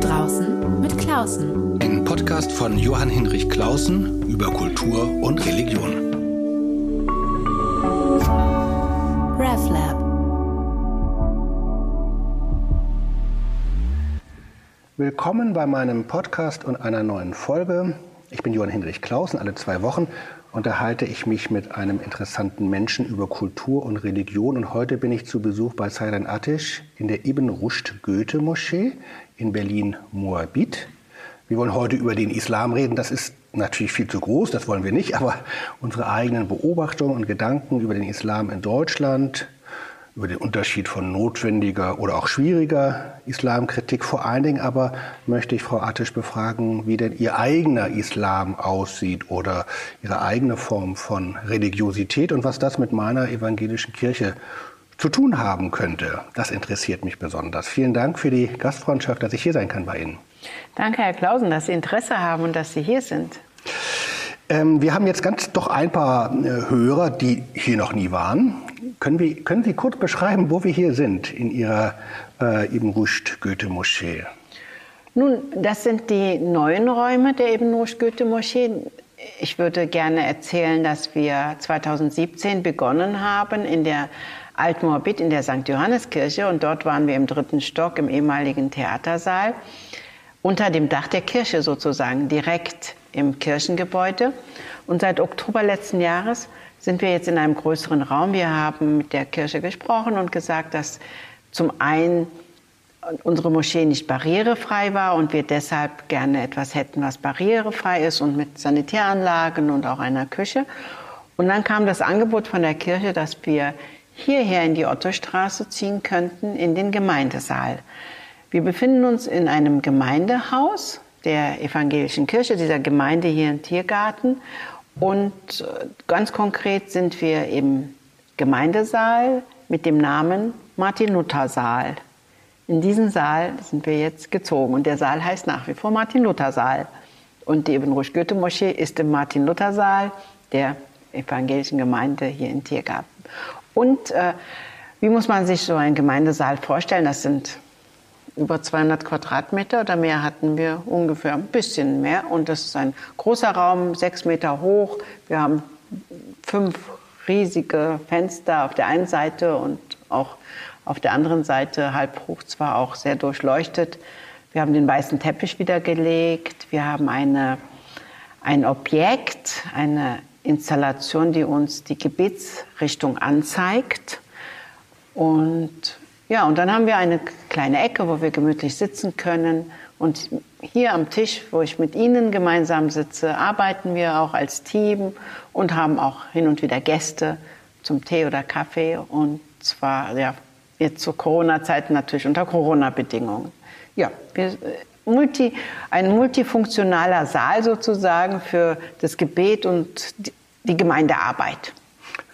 draußen mit Klausen. Ein Podcast von Johann Hinrich Klausen über Kultur und Religion. RevLab. Willkommen bei meinem Podcast und einer neuen Folge. Ich bin Johann Hinrich Klausen. Alle zwei Wochen unterhalte ich mich mit einem interessanten Menschen über Kultur und Religion. Und heute bin ich zu Besuch bei Sayran Atesh in der Ibn Rushd Goethe Moschee in Berlin-Moabit. Wir wollen heute über den Islam reden. Das ist natürlich viel zu groß, das wollen wir nicht, aber unsere eigenen Beobachtungen und Gedanken über den Islam in Deutschland, über den Unterschied von notwendiger oder auch schwieriger Islamkritik. Vor allen Dingen aber möchte ich Frau Attisch befragen, wie denn ihr eigener Islam aussieht oder ihre eigene Form von Religiosität und was das mit meiner evangelischen Kirche zu tun haben könnte. Das interessiert mich besonders. Vielen Dank für die Gastfreundschaft, dass ich hier sein kann bei Ihnen. Danke, Herr Klausen, dass Sie Interesse haben und dass Sie hier sind. Ähm, wir haben jetzt ganz doch ein paar äh, Hörer, die hier noch nie waren. Können, wir, können Sie kurz beschreiben, wo wir hier sind in Ihrer äh, Ibn Rushd Goethe Moschee? Nun, das sind die neuen Räume der Ibn Rushd Goethe Moschee. Ich würde gerne erzählen, dass wir 2017 begonnen haben in der Altmoabit in der St. Johanneskirche und dort waren wir im dritten Stock im ehemaligen Theatersaal unter dem Dach der Kirche sozusagen, direkt im Kirchengebäude. Und seit Oktober letzten Jahres sind wir jetzt in einem größeren Raum. Wir haben mit der Kirche gesprochen und gesagt, dass zum einen unsere Moschee nicht barrierefrei war und wir deshalb gerne etwas hätten, was barrierefrei ist und mit Sanitäranlagen und auch einer Küche. Und dann kam das Angebot von der Kirche, dass wir hierher in die Ottostraße ziehen könnten, in den Gemeindesaal. Wir befinden uns in einem Gemeindehaus der evangelischen Kirche, dieser Gemeinde hier im Tiergarten. Und äh, ganz konkret sind wir im Gemeindesaal mit dem Namen Martin-Luther-Saal. In diesen Saal sind wir jetzt gezogen und der Saal heißt nach wie vor Martin-Luther-Saal. Und die Ibn Rushd Goethe Moschee ist im Martin-Luther-Saal der evangelischen Gemeinde hier in Tiergarten. Und äh, wie muss man sich so einen Gemeindesaal vorstellen? Das sind über 200 Quadratmeter oder mehr hatten wir ungefähr ein bisschen mehr. Und das ist ein großer Raum, sechs Meter hoch. Wir haben fünf riesige Fenster auf der einen Seite und auch auf der anderen Seite halb hoch, zwar auch sehr durchleuchtet. Wir haben den weißen Teppich wieder gelegt. Wir haben eine, ein Objekt, eine Installation, die uns die Gebetsrichtung anzeigt. Und ja, und dann haben wir eine kleine Ecke, wo wir gemütlich sitzen können. Und hier am Tisch, wo ich mit Ihnen gemeinsam sitze, arbeiten wir auch als Team und haben auch hin und wieder Gäste zum Tee oder Kaffee. Und zwar ja, jetzt zur Corona-Zeit natürlich unter Corona-Bedingungen. Ja, wir, multi, ein multifunktionaler Saal sozusagen für das Gebet und die Gemeindearbeit.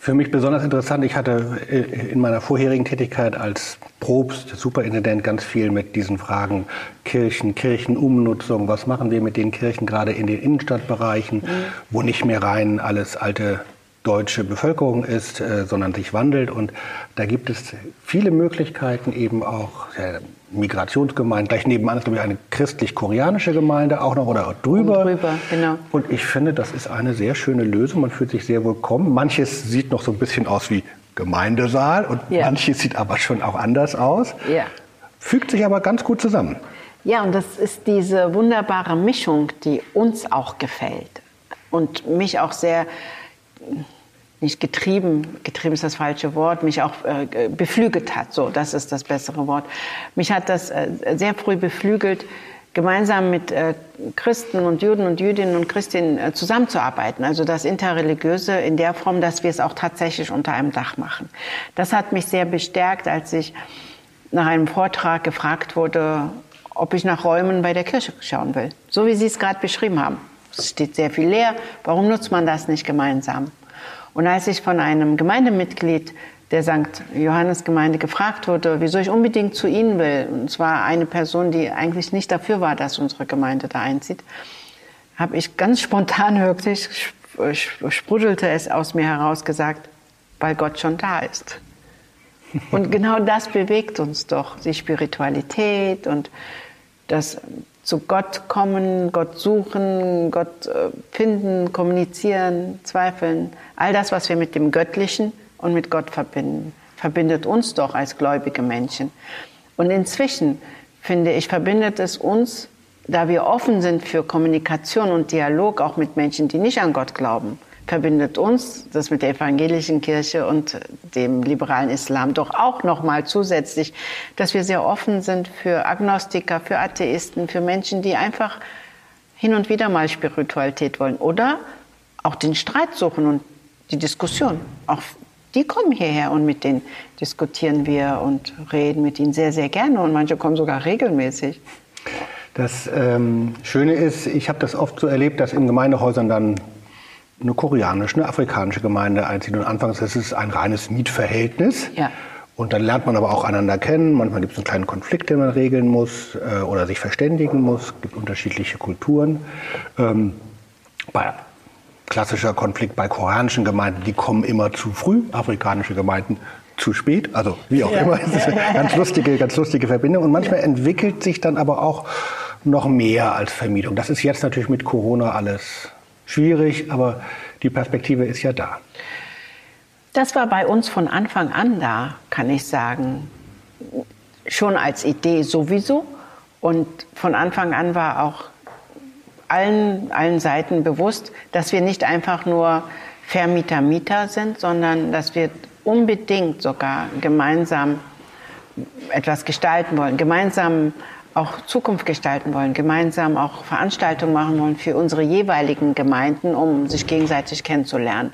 Für mich besonders interessant, ich hatte in meiner vorherigen Tätigkeit als Probst, Superintendent ganz viel mit diesen Fragen Kirchen, Kirchenumnutzung, was machen wir mit den Kirchen gerade in den Innenstadtbereichen, mhm. wo nicht mehr rein alles alte deutsche Bevölkerung ist, äh, sondern sich wandelt. Und da gibt es viele Möglichkeiten, eben auch Migrationsgemeinden. Gleich nebenan ist, glaube ich, eine christlich-koreanische Gemeinde auch noch oder auch drüber. Und drüber, genau. Und ich finde, das ist eine sehr schöne Lösung. Man fühlt sich sehr willkommen. Manches sieht noch so ein bisschen aus wie Gemeindesaal und ja. manches sieht aber schon auch anders aus. Ja. Fügt sich aber ganz gut zusammen. Ja, und das ist diese wunderbare Mischung, die uns auch gefällt und mich auch sehr nicht getrieben, getrieben ist das falsche Wort, mich auch äh, beflügelt hat. So, das ist das bessere Wort. Mich hat das äh, sehr früh beflügelt, gemeinsam mit äh, Christen und Juden und Jüdinnen und Christinnen äh, zusammenzuarbeiten. Also das Interreligiöse in der Form, dass wir es auch tatsächlich unter einem Dach machen. Das hat mich sehr bestärkt, als ich nach einem Vortrag gefragt wurde, ob ich nach Räumen bei der Kirche schauen will. So wie Sie es gerade beschrieben haben. Es steht sehr viel leer. Warum nutzt man das nicht gemeinsam? Und als ich von einem Gemeindemitglied der St. Johannes Gemeinde gefragt wurde, wieso ich unbedingt zu Ihnen will, und zwar eine Person, die eigentlich nicht dafür war, dass unsere Gemeinde da einzieht, habe ich ganz spontan wirklich, sprudelte es aus mir heraus gesagt, weil Gott schon da ist. Und genau das bewegt uns doch, die Spiritualität und das zu Gott kommen, Gott suchen, Gott äh, finden, kommunizieren, zweifeln, all das, was wir mit dem Göttlichen und mit Gott verbinden, verbindet uns doch als gläubige Menschen. Und inzwischen, finde ich, verbindet es uns, da wir offen sind für Kommunikation und Dialog auch mit Menschen, die nicht an Gott glauben, verbindet uns das mit der evangelischen Kirche und dem liberalen Islam doch auch noch mal zusätzlich, dass wir sehr offen sind für Agnostiker, für Atheisten, für Menschen, die einfach hin und wieder mal Spiritualität wollen oder auch den Streit suchen und die Diskussion. Auch die kommen hierher und mit denen diskutieren wir und reden mit ihnen sehr, sehr gerne und manche kommen sogar regelmäßig. Das ähm, Schöne ist, ich habe das oft so erlebt, dass in Gemeindehäusern dann eine koreanische, eine afrikanische Gemeinde einzieht. Und anfangs ist es ein reines Mietverhältnis. Ja. Und dann lernt man aber auch einander kennen. Manchmal gibt es einen kleinen Konflikt, den man regeln muss äh, oder sich verständigen muss. Es gibt unterschiedliche Kulturen. Ähm, bei klassischer Konflikt bei koreanischen Gemeinden, die kommen immer zu früh, afrikanische Gemeinden zu spät, also wie auch ja. immer. Das ist eine ganz lustige, ganz lustige Verbindung. Und manchmal entwickelt sich dann aber auch noch mehr als Vermietung. Das ist jetzt natürlich mit Corona alles schwierig, aber die Perspektive ist ja da. Das war bei uns von Anfang an da, kann ich sagen. Schon als Idee sowieso. Und von Anfang an war auch allen, allen Seiten bewusst, dass wir nicht einfach nur Vermieter-Mieter sind, sondern dass wir unbedingt sogar gemeinsam etwas gestalten wollen, gemeinsam auch Zukunft gestalten wollen, gemeinsam auch Veranstaltungen machen wollen für unsere jeweiligen Gemeinden, um sich gegenseitig kennenzulernen.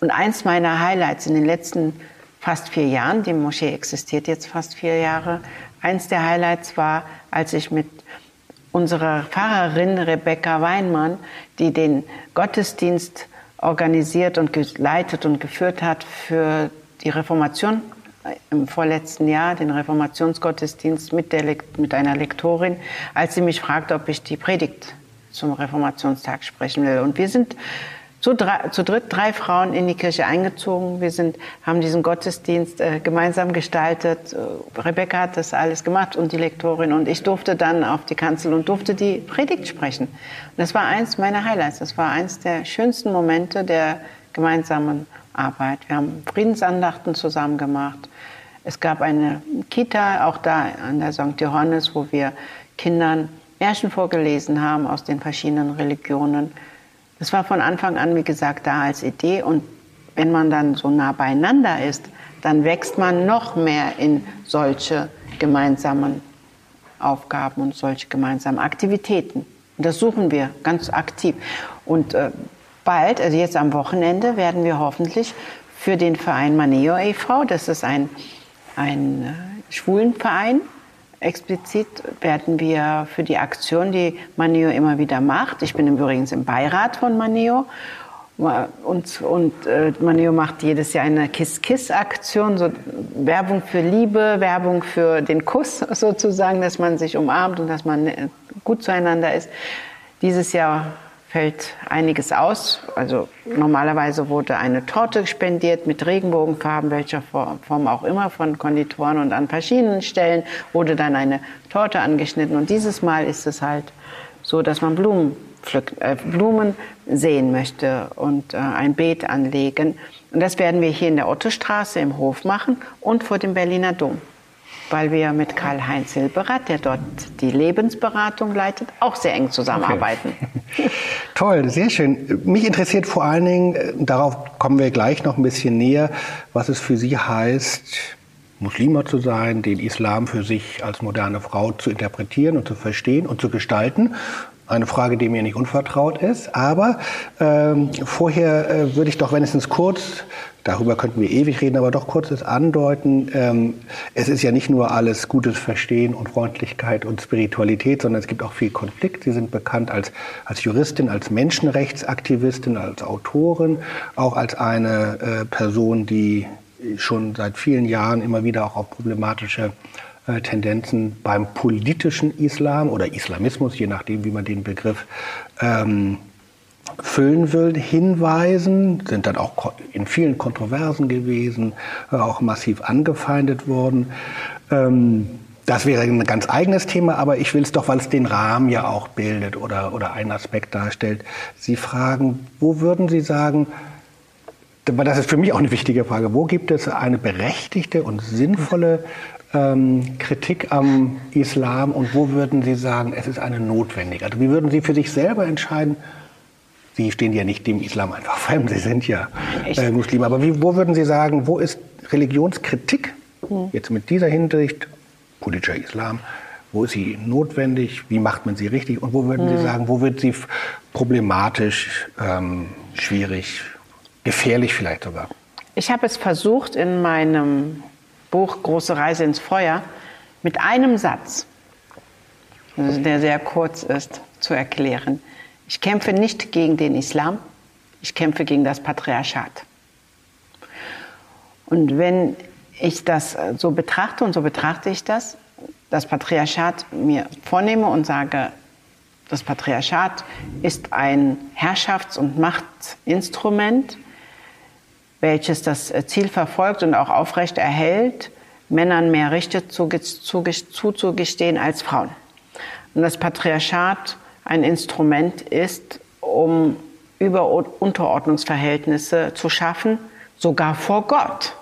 Und eins meiner Highlights in den letzten fast vier Jahren, die Moschee existiert jetzt fast vier Jahre, eins der Highlights war, als ich mit unserer Pfarrerin Rebecca Weinmann, die den Gottesdienst organisiert und geleitet und geführt hat für die Reformation im vorletzten Jahr den Reformationsgottesdienst mit, der, mit einer Lektorin, als sie mich fragte, ob ich die Predigt zum Reformationstag sprechen will. Und wir sind zu, drei, zu dritt drei Frauen in die Kirche eingezogen. Wir sind, haben diesen Gottesdienst äh, gemeinsam gestaltet. Äh, Rebecca hat das alles gemacht und die Lektorin. Und ich durfte dann auf die Kanzel und durfte die Predigt sprechen. Und das war eins meiner Highlights. Das war eins der schönsten Momente der gemeinsamen Arbeit. Wir haben Friedensandachten zusammen gemacht. Es gab eine Kita, auch da an der St. Johannes, wo wir Kindern Märchen vorgelesen haben aus den verschiedenen Religionen. Das war von Anfang an, wie gesagt, da als Idee. Und wenn man dann so nah beieinander ist, dann wächst man noch mehr in solche gemeinsamen Aufgaben und solche gemeinsamen Aktivitäten. Und das suchen wir ganz aktiv. Und äh, bald, also jetzt am Wochenende, werden wir hoffentlich für den Verein Maneo e.V., das ist ein ein äh, Schwulenverein. Explizit werden wir für die Aktion, die Maneo immer wieder macht, ich bin übrigens im Beirat von Maneo, und, und äh, Maneo macht jedes Jahr eine Kiss-Kiss-Aktion, so Werbung für Liebe, Werbung für den Kuss sozusagen, dass man sich umarmt und dass man äh, gut zueinander ist. Dieses Jahr fällt einiges aus. Also normalerweise wurde eine Torte spendiert mit Regenbogenfarben, welcher Form auch immer, von Konditoren und an verschiedenen Stellen wurde dann eine Torte angeschnitten. Und dieses Mal ist es halt so, dass man Blumen, pflück, äh, Blumen sehen möchte und äh, ein Beet anlegen. Und das werden wir hier in der Ottostraße im Hof machen und vor dem Berliner Dom weil wir mit Karl-Heinz Silberath, der dort die Lebensberatung leitet, auch sehr eng zusammenarbeiten. Okay. Toll, sehr schön. Mich interessiert vor allen Dingen, äh, darauf kommen wir gleich noch ein bisschen näher, was es für Sie heißt, Muslima zu sein, den Islam für sich als moderne Frau zu interpretieren und zu verstehen und zu gestalten. Eine Frage, die mir nicht unvertraut ist. Aber ähm, vorher äh, würde ich doch wenigstens kurz Darüber könnten wir ewig reden, aber doch kurzes Andeuten. Ähm, es ist ja nicht nur alles gutes Verstehen und Freundlichkeit und Spiritualität, sondern es gibt auch viel Konflikt. Sie sind bekannt als, als Juristin, als Menschenrechtsaktivistin, als Autorin, auch als eine äh, Person, die schon seit vielen Jahren immer wieder auch auf problematische äh, Tendenzen beim politischen Islam oder Islamismus, je nachdem, wie man den Begriff ähm, füllen will, hinweisen, sind dann auch in vielen Kontroversen gewesen, äh, auch massiv angefeindet worden. Ähm, das wäre ein ganz eigenes Thema, aber ich will es doch, weil es den Rahmen ja auch bildet oder, oder einen Aspekt darstellt. Sie fragen, wo würden Sie sagen, das ist für mich auch eine wichtige Frage, wo gibt es eine berechtigte und sinnvolle ähm, Kritik am Islam und wo würden Sie sagen, es ist eine notwendige? Also wie würden Sie für sich selber entscheiden, Sie stehen ja nicht dem Islam einfach fremd, Sie sind ja äh, Muslime. Aber wie, wo würden Sie sagen, wo ist Religionskritik hm. jetzt mit dieser Hinsicht, politischer Islam, wo ist sie notwendig, wie macht man sie richtig und wo würden hm. Sie sagen, wo wird sie problematisch, ähm, schwierig, gefährlich vielleicht sogar? Ich habe es versucht in meinem Buch Große Reise ins Feuer mit einem Satz, der sehr kurz ist, zu erklären. Ich kämpfe nicht gegen den Islam, ich kämpfe gegen das Patriarchat. Und wenn ich das so betrachte, und so betrachte ich das, das Patriarchat mir vornehme und sage, das Patriarchat ist ein Herrschafts- und Machtinstrument, welches das Ziel verfolgt und auch aufrecht erhält, Männern mehr Rechte zuzugestehen als Frauen. Und das Patriarchat ein Instrument ist, um Über- Unterordnungsverhältnisse zu schaffen, sogar vor Gott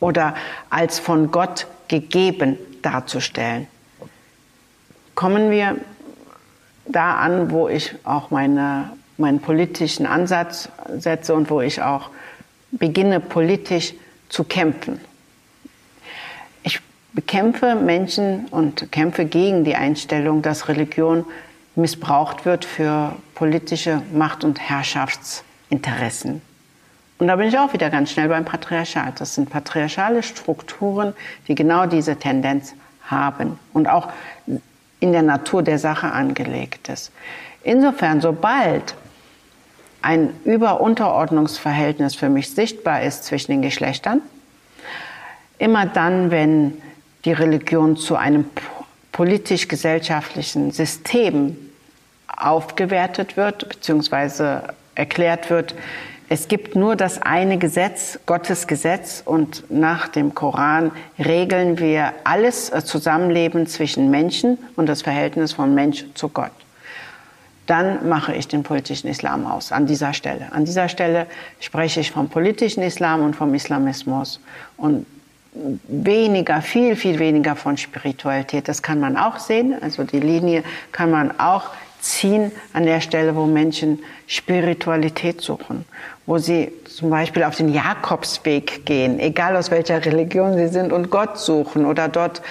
oder als von Gott gegeben darzustellen. Kommen wir da an, wo ich auch meine, meinen politischen Ansatz setze und wo ich auch beginne, politisch zu kämpfen. Ich bekämpfe Menschen und kämpfe gegen die Einstellung, dass Religion missbraucht wird für politische Macht- und Herrschaftsinteressen. Und da bin ich auch wieder ganz schnell beim Patriarchat. Das sind patriarchale Strukturen, die genau diese Tendenz haben und auch in der Natur der Sache angelegt ist. Insofern, sobald ein Über-Unterordnungsverhältnis für mich sichtbar ist zwischen den Geschlechtern, immer dann, wenn die Religion zu einem politisch-gesellschaftlichen System aufgewertet wird, beziehungsweise erklärt wird, es gibt nur das eine Gesetz, Gottes Gesetz, und nach dem Koran regeln wir alles Zusammenleben zwischen Menschen und das Verhältnis von Mensch zu Gott. Dann mache ich den politischen Islam aus, an dieser Stelle. An dieser Stelle spreche ich vom politischen Islam und vom Islamismus und weniger, viel, viel weniger von Spiritualität. Das kann man auch sehen, also die Linie kann man auch ziehen an der Stelle, wo Menschen Spiritualität suchen, wo sie zum Beispiel auf den Jakobsweg gehen, egal aus welcher Religion sie sind, und Gott suchen oder dort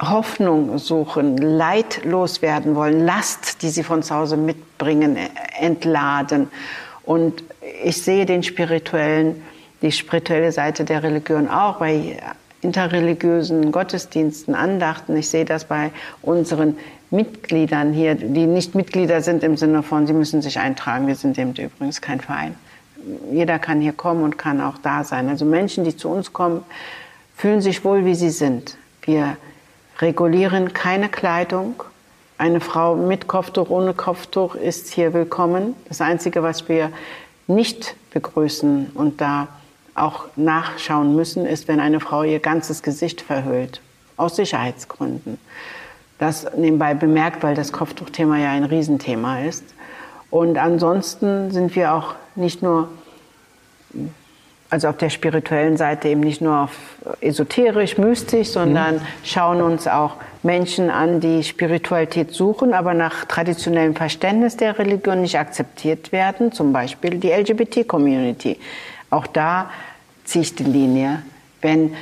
Hoffnung suchen, leidlos werden wollen, Last, die sie von zu Hause mitbringen, entladen. Und ich sehe den spirituellen, die spirituelle Seite der Religion auch bei interreligiösen Gottesdiensten, Andachten. Ich sehe das bei unseren Mitgliedern hier, die nicht Mitglieder sind im Sinne von, sie müssen sich eintragen. Wir sind eben übrigens kein Verein. Jeder kann hier kommen und kann auch da sein. Also Menschen, die zu uns kommen, fühlen sich wohl, wie sie sind. Wir regulieren keine Kleidung. Eine Frau mit Kopftuch, ohne Kopftuch ist hier willkommen. Das Einzige, was wir nicht begrüßen und da auch nachschauen müssen, ist, wenn eine Frau ihr ganzes Gesicht verhüllt, aus Sicherheitsgründen. Das nebenbei bemerkt, weil das Kopftuchthema ja ein Riesenthema ist. Und ansonsten sind wir auch nicht nur, also auf der spirituellen Seite eben nicht nur auf esoterisch, mystisch, sondern mhm. schauen uns auch Menschen an, die Spiritualität suchen, aber nach traditionellem Verständnis der Religion nicht akzeptiert werden, zum Beispiel die LGBT-Community. Auch da ziehe ich die Linie. Wenn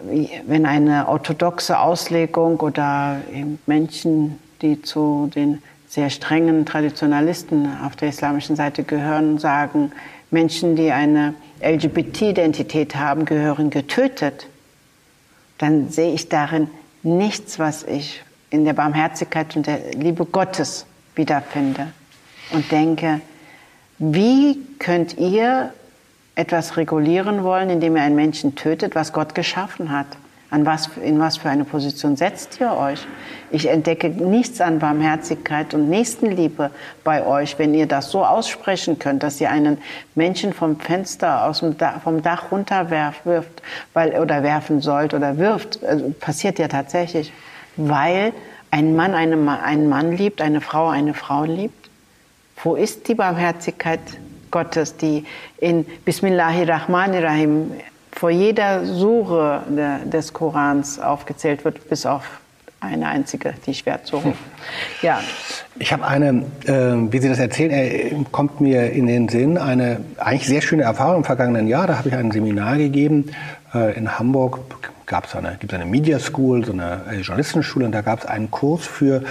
wenn eine orthodoxe Auslegung oder Menschen, die zu den sehr strengen Traditionalisten auf der islamischen Seite gehören, sagen, Menschen, die eine LGBT-Identität haben, gehören getötet, dann sehe ich darin nichts, was ich in der Barmherzigkeit und der Liebe Gottes wiederfinde. Und denke, wie könnt ihr etwas regulieren wollen, indem ihr einen Menschen tötet, was Gott geschaffen hat. An was, in was für eine Position setzt ihr euch? Ich entdecke nichts an Barmherzigkeit und Nächstenliebe bei euch, wenn ihr das so aussprechen könnt, dass ihr einen Menschen vom Fenster aus dem Dach, vom Dach runterwirft weil, oder werfen sollt oder wirft. Also passiert ja tatsächlich, weil ein Mann eine, einen Mann liebt, eine Frau eine Frau liebt. Wo ist die Barmherzigkeit Gottes, die in Bismillahirrahmanirrahim vor jeder Sure des Korans aufgezählt wird, bis auf eine einzige, die Schwertsure. Ja. Ich habe eine, äh, wie Sie das erzählen, äh, kommt mir in den Sinn, eine eigentlich sehr schöne Erfahrung im vergangenen Jahr. Da habe ich ein Seminar gegeben äh, in Hamburg. Gab es eine, gibt eine Media School, so eine äh, Journalistenschule, und da gab es einen Kurs für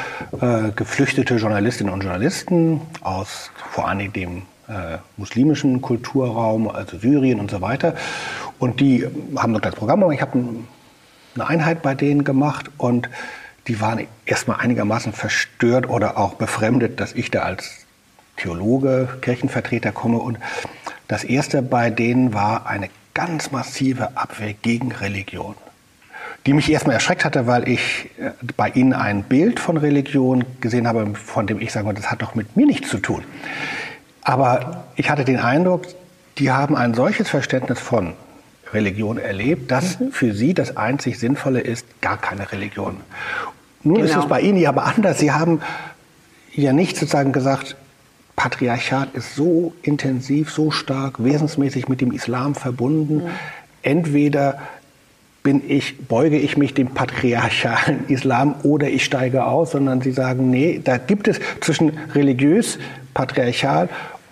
äh, geflüchtete Journalistinnen und Journalisten aus vor allem dem äh, muslimischen Kulturraum, also Syrien und so weiter. Und die haben dort das Programm, aber ich habe eine Einheit bei denen gemacht und die waren erstmal einigermaßen verstört oder auch befremdet, dass ich da als Theologe, Kirchenvertreter komme. Und das erste bei denen war eine ganz massive Abwehr gegen Religion, die mich erstmal erschreckt hatte, weil ich äh, bei ihnen ein Bild von Religion gesehen habe, von dem ich sage, das hat doch mit mir nichts zu tun. Aber ich hatte den Eindruck, die haben ein solches Verständnis von Religion erlebt, dass mhm. für sie das einzig Sinnvolle ist, gar keine Religion. Nun genau. ist es bei Ihnen ja aber anders. Sie haben ja nicht sozusagen gesagt, Patriarchat ist so intensiv, so stark, wesensmäßig mit dem Islam verbunden. Mhm. Entweder bin ich, beuge ich mich dem patriarchalen Islam oder ich steige aus, sondern sie sagen, nee, da gibt es zwischen religiös, patriarchal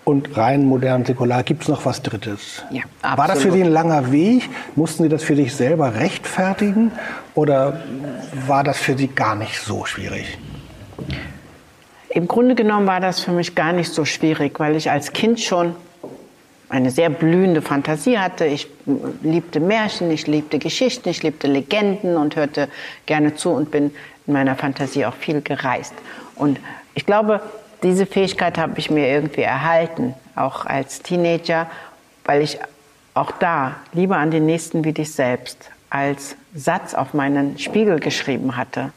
und rein modern säkular. Gibt es noch was Drittes? Ja, absolut. War das für Sie ein langer Weg? Mussten Sie das für sich selber rechtfertigen oder war das für Sie gar nicht so schwierig? Im Grunde genommen war das für mich gar nicht so schwierig, weil ich als Kind schon eine sehr blühende Fantasie hatte. Ich liebte Märchen, ich liebte Geschichten, ich liebte Legenden und hörte gerne zu und bin in meiner Fantasie auch viel gereist. Und ich glaube, diese Fähigkeit habe ich mir irgendwie erhalten, auch als Teenager, weil ich auch da Liebe an den Nächsten wie dich selbst als Satz auf meinen Spiegel geschrieben hatte.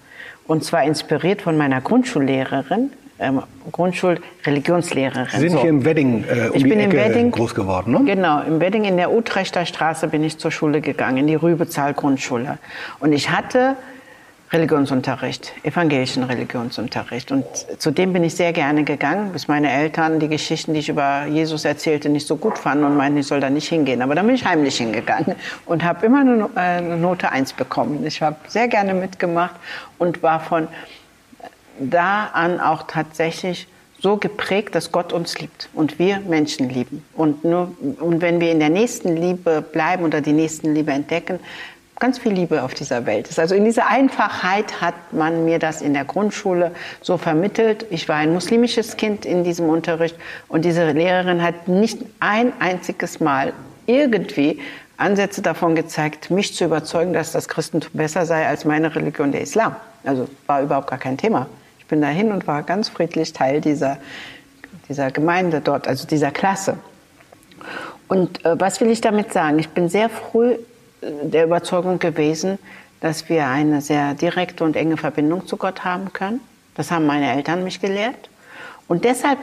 Und zwar inspiriert von meiner Grundschullehrerin, ähm, Grundschulreligionslehrerin. Sie sind so. hier im Wedding äh, um ich bin Ecke im Wedding, groß geworden, ne? Genau, im Wedding in der Utrechter Straße bin ich zur Schule gegangen, in die Rübezahl Grundschule. Und ich hatte Religionsunterricht, evangelischen Religionsunterricht. Und zu dem bin ich sehr gerne gegangen, bis meine Eltern die Geschichten, die ich über Jesus erzählte, nicht so gut fanden und meinten, ich soll da nicht hingehen. Aber dann bin ich heimlich hingegangen und habe immer eine, eine Note 1 bekommen. Ich habe sehr gerne mitgemacht und war von da an auch tatsächlich so geprägt, dass Gott uns liebt und wir Menschen lieben. Und, nur, und wenn wir in der nächsten Liebe bleiben oder die nächsten Liebe entdecken, ganz viel Liebe auf dieser Welt ist. Also in dieser Einfachheit hat man mir das in der Grundschule so vermittelt. Ich war ein muslimisches Kind in diesem Unterricht und diese Lehrerin hat nicht ein einziges Mal irgendwie Ansätze davon gezeigt, mich zu überzeugen, dass das Christentum besser sei als meine Religion, der Islam. Also war überhaupt gar kein Thema. Ich bin dahin und war ganz friedlich Teil dieser, dieser Gemeinde dort, also dieser Klasse. Und äh, was will ich damit sagen? Ich bin sehr früh der Überzeugung gewesen, dass wir eine sehr direkte und enge Verbindung zu Gott haben können. Das haben meine Eltern mich gelehrt. Und deshalb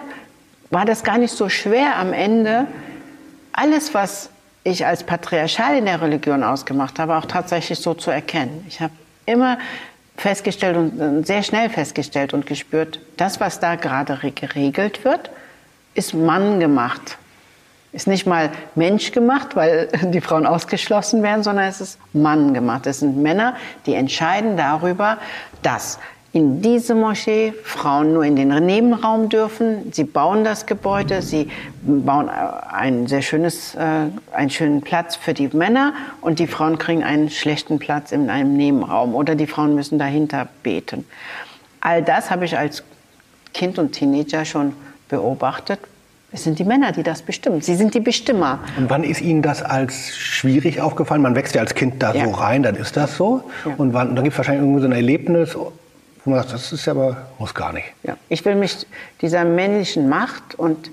war das gar nicht so schwer am Ende, alles, was ich als patriarchal in der Religion ausgemacht habe, auch tatsächlich so zu erkennen. Ich habe immer festgestellt und sehr schnell festgestellt und gespürt, das, was da gerade geregelt wird, ist Mann gemacht ist nicht mal Mensch gemacht, weil die Frauen ausgeschlossen werden, sondern es ist Mann gemacht. Es sind Männer, die entscheiden darüber, dass in diese Moschee Frauen nur in den Nebenraum dürfen. Sie bauen das Gebäude, sie bauen ein sehr schönes, äh, einen schönen Platz für die Männer und die Frauen kriegen einen schlechten Platz in einem Nebenraum oder die Frauen müssen dahinter beten. All das habe ich als Kind und Teenager schon beobachtet, es sind die Männer, die das bestimmen. Sie sind die Bestimmer. Und wann ist Ihnen das als schwierig aufgefallen? Man wächst ja als Kind da ja. so rein, dann ist das so. Ja. Und wann, dann gibt es wahrscheinlich irgendwie so ein Erlebnis, wo man sagt, das ist ja aber, muss gar nicht. Ja. Ich will mich dieser männlichen Macht und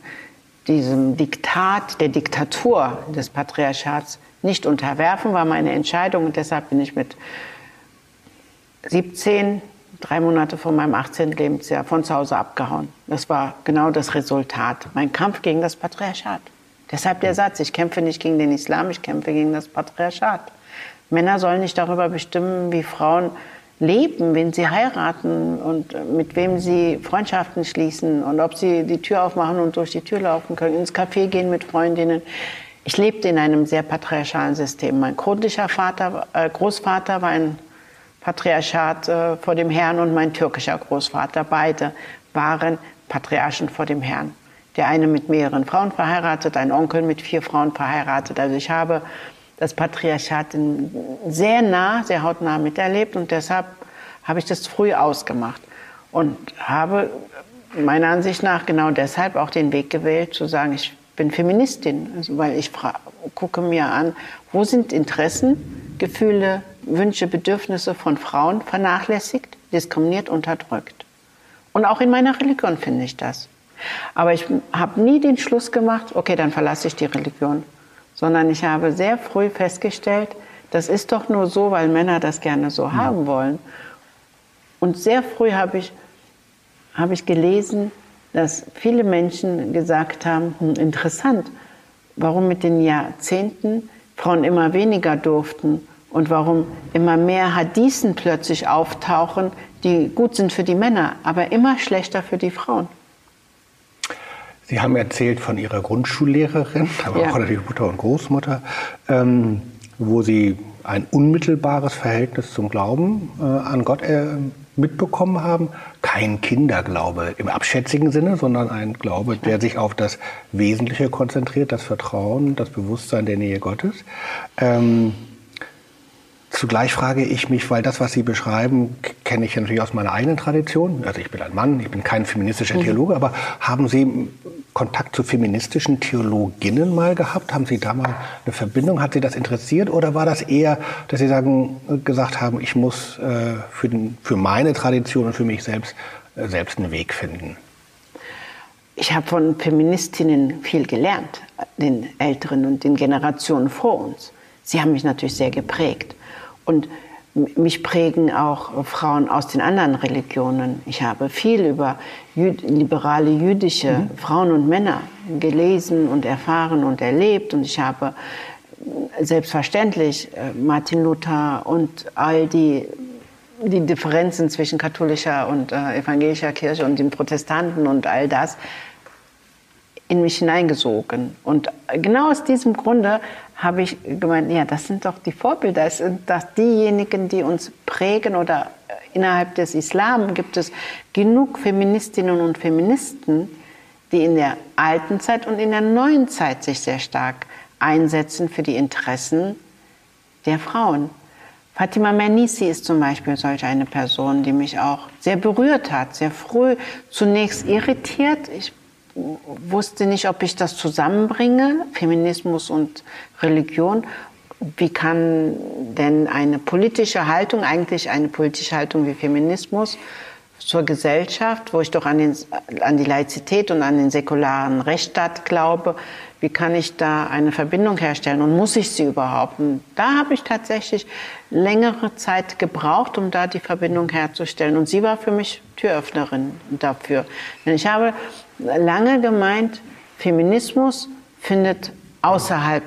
diesem Diktat der Diktatur des Patriarchats nicht unterwerfen, war meine Entscheidung und deshalb bin ich mit 17, drei Monate vor meinem 18. Lebensjahr von zu Hause abgehauen. Das war genau das Resultat. Mein Kampf gegen das Patriarchat. Deshalb der Satz, ich kämpfe nicht gegen den Islam, ich kämpfe gegen das Patriarchat. Männer sollen nicht darüber bestimmen, wie Frauen leben, wen sie heiraten und mit wem sie Freundschaften schließen und ob sie die Tür aufmachen und durch die Tür laufen können, ins Café gehen mit Freundinnen. Ich lebte in einem sehr patriarchalen System. Mein kurdischer Vater, äh, Großvater war ein Patriarchat äh, vor dem Herrn und mein türkischer Großvater. Beide waren Patriarchen vor dem Herrn. Der eine mit mehreren Frauen verheiratet, ein Onkel mit vier Frauen verheiratet. Also ich habe das Patriarchat sehr nah, sehr hautnah miterlebt und deshalb habe ich das früh ausgemacht und habe meiner Ansicht nach genau deshalb auch den Weg gewählt, zu sagen, ich bin Feministin, also weil ich gucke mir an, wo sind Interessen, Gefühle, Wünsche, Bedürfnisse von Frauen vernachlässigt, diskriminiert, unterdrückt. Und auch in meiner Religion finde ich das. Aber ich habe nie den Schluss gemacht, okay, dann verlasse ich die Religion, sondern ich habe sehr früh festgestellt, das ist doch nur so, weil Männer das gerne so ja. haben wollen. Und sehr früh habe ich, hab ich gelesen, dass viele Menschen gesagt haben, hm, interessant, warum mit den Jahrzehnten Frauen immer weniger durften und warum immer mehr Hadithen plötzlich auftauchen, die gut sind für die Männer, aber immer schlechter für die Frauen. Sie haben erzählt von Ihrer Grundschullehrerin, aber ja. auch natürlich Mutter und Großmutter, ähm, wo Sie ein unmittelbares Verhältnis zum Glauben äh, an Gott äh, mitbekommen haben. Kein Kinderglaube im abschätzigen Sinne, sondern ein Glaube, der sich auf das Wesentliche konzentriert, das Vertrauen, das Bewusstsein der Nähe Gottes. Ähm, Zugleich frage ich mich, weil das, was Sie beschreiben, kenne ich natürlich aus meiner eigenen Tradition. Also ich bin ein Mann, ich bin kein feministischer mhm. Theologe, aber haben Sie Kontakt zu feministischen Theologinnen mal gehabt? Haben Sie da mal eine Verbindung? Hat Sie das interessiert? Oder war das eher, dass Sie sagen, gesagt haben, ich muss äh, für, den, für meine Tradition und für mich selbst äh, selbst einen Weg finden? Ich habe von Feministinnen viel gelernt, den Älteren und den Generationen vor uns. Sie haben mich natürlich sehr geprägt. Und mich prägen auch Frauen aus den anderen Religionen. Ich habe viel über Jü liberale jüdische mhm. Frauen und Männer gelesen und erfahren und erlebt. Und ich habe selbstverständlich äh, Martin Luther und all die, die Differenzen zwischen katholischer und äh, evangelischer Kirche und den Protestanten und all das in mich hineingesogen. Und genau aus diesem Grunde habe ich gemeint, ja, das sind doch die Vorbilder, das sind das diejenigen, die uns prägen oder äh, innerhalb des Islam gibt es genug Feministinnen und Feministen, die in der alten Zeit und in der neuen Zeit sich sehr stark einsetzen für die Interessen der Frauen. Fatima Mernissi ist zum Beispiel solch eine Person, die mich auch sehr berührt hat, sehr früh zunächst irritiert. Ich wusste nicht, ob ich das zusammenbringe, Feminismus und Religion. Wie kann denn eine politische Haltung, eigentlich eine politische Haltung wie Feminismus zur Gesellschaft, wo ich doch an, den, an die Laizität und an den säkularen Rechtsstaat glaube, wie kann ich da eine Verbindung herstellen und muss ich sie überhaupt? Und da habe ich tatsächlich längere Zeit gebraucht, um da die Verbindung herzustellen. Und sie war für mich Türöffnerin dafür. Denn ich habe lange gemeint, Feminismus findet außerhalb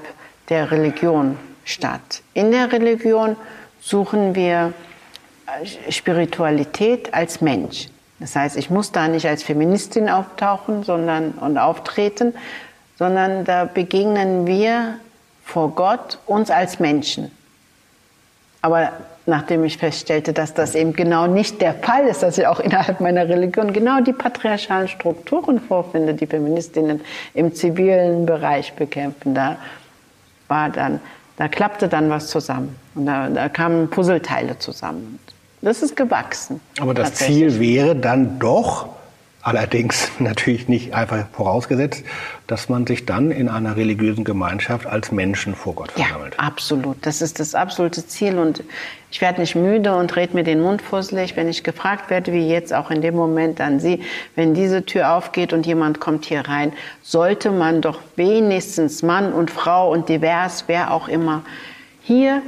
der Religion statt. In der Religion suchen wir Spiritualität als Mensch. Das heißt, ich muss da nicht als Feministin auftauchen sondern, und auftreten, sondern da begegnen wir vor Gott uns als Menschen. Aber nachdem ich feststellte, dass das eben genau nicht der Fall ist, dass ich auch innerhalb meiner Religion genau die patriarchalen Strukturen vorfinde, die Feministinnen im zivilen Bereich bekämpfen, da war dann, da klappte dann was zusammen und da, da kamen Puzzleteile zusammen. Das ist gewachsen. Aber das Ziel wäre dann doch Allerdings natürlich nicht einfach vorausgesetzt, dass man sich dann in einer religiösen Gemeinschaft als Menschen vor Gott versammelt. Ja, absolut. Das ist das absolute Ziel. Und ich werde nicht müde und rede mir den Mund fusselig, wenn ich gefragt werde, wie jetzt auch in dem Moment an Sie, wenn diese Tür aufgeht und jemand kommt hier rein, sollte man doch wenigstens Mann und Frau und divers, wer auch immer, hier,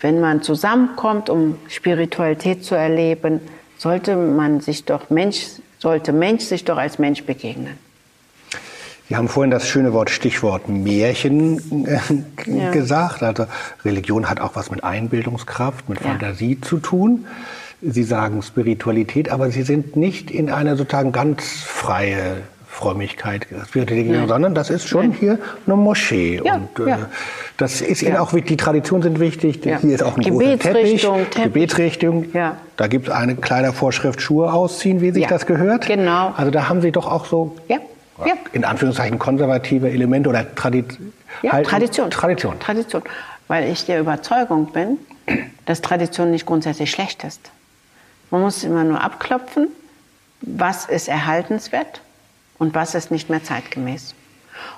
wenn man zusammenkommt, um Spiritualität zu erleben, sollte man sich doch Mensch, sollte Mensch sich doch als Mensch begegnen. Sie haben vorhin das schöne Wort Stichwort Märchen äh, ja. gesagt. Also Religion hat auch was mit Einbildungskraft, mit ja. Fantasie zu tun. Sie sagen Spiritualität, aber Sie sind nicht in einer sozusagen ganz freie Frömmigkeit, sondern das ist schon Nein. hier eine Moschee. Ja, und äh, das ist Ihnen auch wichtig. Die Traditionen sind wichtig. Hier ist auch ein großer Teppich. Teppich. Gebetsrichtung. Da gibt es eine kleine Vorschrift, Schuhe ausziehen, wie sich das gehört. Genau. Also da haben Sie doch auch so ja ja. in Anführungszeichen konservative Elemente oder Tradi ja, halt Tradition. Tradition. Tradition. Weil ich der Überzeugung bin, dass Tradition nicht grundsätzlich schlecht ist. Man muss immer nur abklopfen, was ist erhaltenswert und was ist nicht mehr zeitgemäß.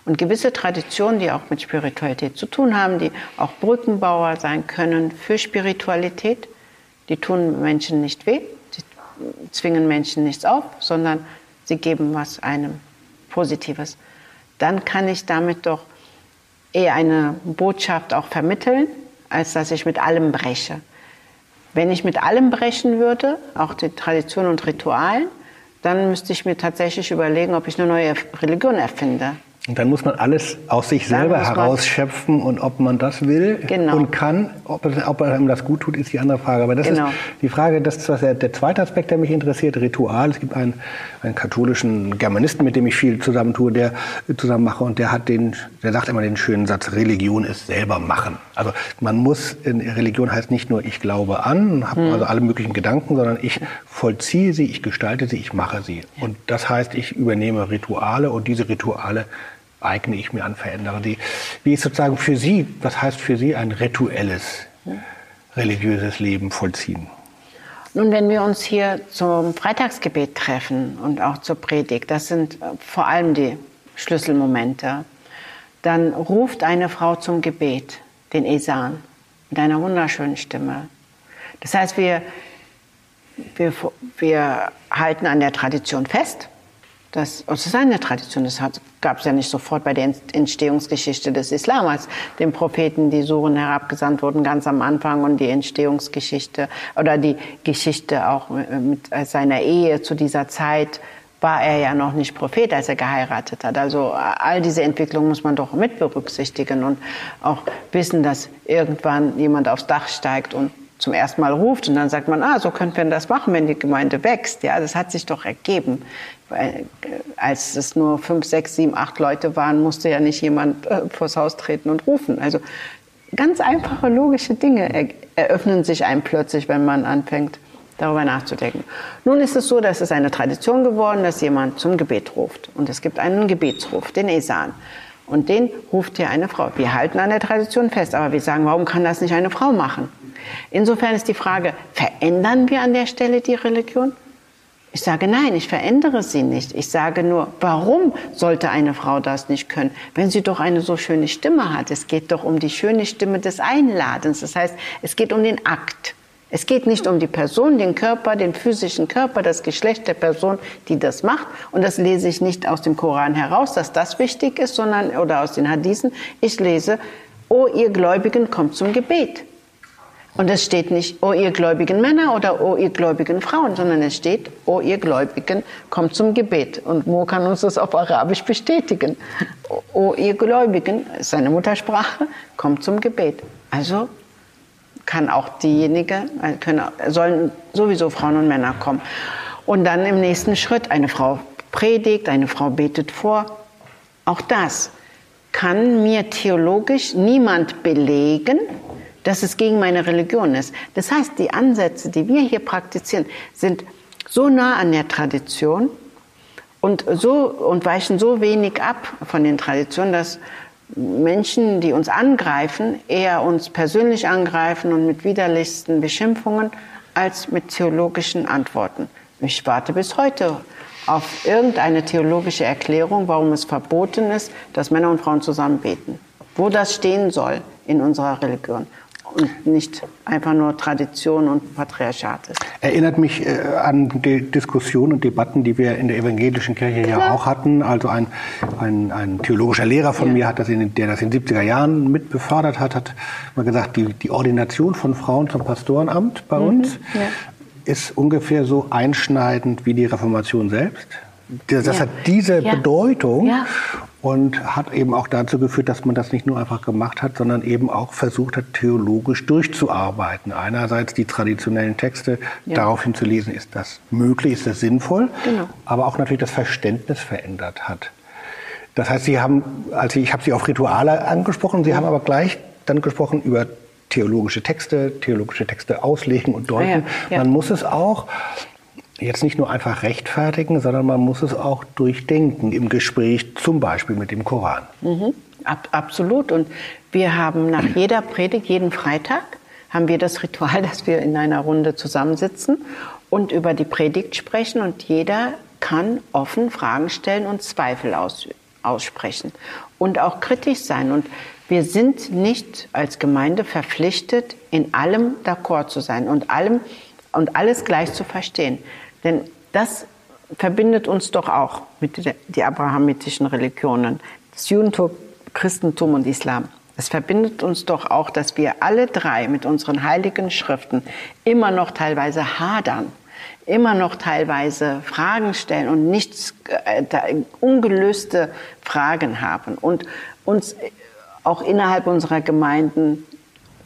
Und gewisse Traditionen, die auch mit Spiritualität zu tun haben, die auch Brückenbauer sein können für Spiritualität, die tun Menschen nicht weh, die zwingen Menschen nichts auf, sondern sie geben was einem Positives, dann kann ich damit doch eher eine Botschaft auch vermitteln, als dass ich mit allem breche. Wenn ich mit allem brechen würde, auch die Traditionen und Ritualen, dann müsste ich mir tatsächlich überlegen, ob ich eine neue Religion erfinde. Und dann muss man alles aus sich selber herausschöpfen und ob man das will genau. und kann, ob, ob einem das gut tut, ist die andere Frage. Aber das genau. ist die Frage, das ist der, der zweite Aspekt, der mich interessiert, Ritual. Es gibt einen, einen katholischen Germanisten, mit dem ich viel zusammen tue, der zusammen mache und der hat den, der sagt immer den schönen Satz, Religion ist selber machen. Also man muss, in Religion heißt nicht nur ich glaube an, habe hm. also alle möglichen Gedanken, sondern ich vollziehe sie, ich gestalte sie, ich mache sie. Ja. Und das heißt, ich übernehme Rituale und diese Rituale eigne ich mir an, verändere die. Wie ist sozusagen für Sie, was heißt für Sie ein rituelles religiöses Leben vollziehen? Nun, wenn wir uns hier zum Freitagsgebet treffen und auch zur Predigt, das sind vor allem die Schlüsselmomente, dann ruft eine Frau zum Gebet den Esan mit einer wunderschönen Stimme. Das heißt, wir, wir, wir halten an der Tradition fest das, das ist eine Tradition, das gab es ja nicht sofort bei der Entstehungsgeschichte des Islam, als dem Propheten die Suren herabgesandt wurden, ganz am Anfang und die Entstehungsgeschichte oder die Geschichte auch mit seiner Ehe zu dieser Zeit war er ja noch nicht Prophet, als er geheiratet hat. Also all diese Entwicklung muss man doch mit berücksichtigen und auch wissen, dass irgendwann jemand aufs Dach steigt und zum ersten Mal ruft und dann sagt man, ah, so könnten wir das machen, wenn die Gemeinde wächst. Ja, das hat sich doch ergeben. Weil, äh, als es nur fünf, sechs, sieben, acht Leute waren, musste ja nicht jemand äh, vors Haus treten und rufen. Also ganz einfache, logische Dinge eröffnen sich einem plötzlich, wenn man anfängt, darüber nachzudenken. Nun ist es so, dass es eine Tradition geworden, dass jemand zum Gebet ruft. Und es gibt einen Gebetsruf, den Esan. Und den ruft hier eine Frau. Wir halten an der Tradition fest, aber wir sagen, warum kann das nicht eine Frau machen? Insofern ist die Frage, verändern wir an der Stelle die Religion? Ich sage nein, ich verändere sie nicht. Ich sage nur, warum sollte eine Frau das nicht können, wenn sie doch eine so schöne Stimme hat? Es geht doch um die schöne Stimme des Einladens. Das heißt, es geht um den Akt. Es geht nicht um die Person, den Körper, den physischen Körper, das Geschlecht der Person, die das macht. Und das lese ich nicht aus dem Koran heraus, dass das wichtig ist, sondern, oder aus den Hadithen. Ich lese, O ihr Gläubigen, kommt zum Gebet. Und es steht nicht, O ihr gläubigen Männer oder O ihr gläubigen Frauen, sondern es steht, O ihr Gläubigen, kommt zum Gebet. Und Mo kann uns das auf Arabisch bestätigen. O ihr Gläubigen, seine Muttersprache, kommt zum Gebet. Also kann auch diejenige, können, sollen sowieso Frauen und Männer kommen. Und dann im nächsten Schritt, eine Frau predigt, eine Frau betet vor. Auch das kann mir theologisch niemand belegen, dass es gegen meine Religion ist. Das heißt, die Ansätze, die wir hier praktizieren, sind so nah an der Tradition und, so, und weichen so wenig ab von den Traditionen, dass Menschen, die uns angreifen, eher uns persönlich angreifen und mit widerlichsten Beschimpfungen als mit theologischen Antworten. Ich warte bis heute auf irgendeine theologische Erklärung, warum es verboten ist, dass Männer und Frauen zusammen beten. Wo das stehen soll in unserer Religion und nicht einfach nur Tradition und Patriarchat ist. Erinnert mich äh, an die Diskussionen und Debatten, die wir in der evangelischen Kirche ja auch hatten. Also ein, ein, ein theologischer Lehrer von ja. mir, hat das in, der das in den 70er Jahren mit befördert hat, hat mal gesagt, die, die Ordination von Frauen zum Pastorenamt bei mhm. uns ja. ist ungefähr so einschneidend wie die Reformation selbst. Das ja. hat diese Bedeutung. Und hat eben auch dazu geführt, dass man das nicht nur einfach gemacht hat, sondern eben auch versucht hat, theologisch durchzuarbeiten. Einerseits die traditionellen Texte ja. daraufhin zu lesen, ist das möglich, ist das sinnvoll, genau. aber auch natürlich das Verständnis verändert hat. Das heißt, Sie haben, also ich habe Sie auf Rituale angesprochen, Sie haben aber gleich dann gesprochen über theologische Texte, theologische Texte auslegen und deuten. Ja, ja. Man muss es auch jetzt nicht nur einfach rechtfertigen, sondern man muss es auch durchdenken im Gespräch, zum Beispiel mit dem Koran. Mhm. Ab, absolut. Und wir haben nach jeder Predigt, jeden Freitag, haben wir das Ritual, dass wir in einer Runde zusammensitzen und über die Predigt sprechen und jeder kann offen Fragen stellen und Zweifel aus, aussprechen und auch kritisch sein. Und wir sind nicht als Gemeinde verpflichtet, in allem d'accord zu sein und allem und alles gleich zu verstehen. Denn das verbindet uns doch auch mit den abrahamitischen Religionen, das Judentum, Christentum und Islam. Es verbindet uns doch auch, dass wir alle drei mit unseren heiligen Schriften immer noch teilweise hadern, immer noch teilweise Fragen stellen und nichts äh, ungelöste Fragen haben und uns auch innerhalb unserer Gemeinden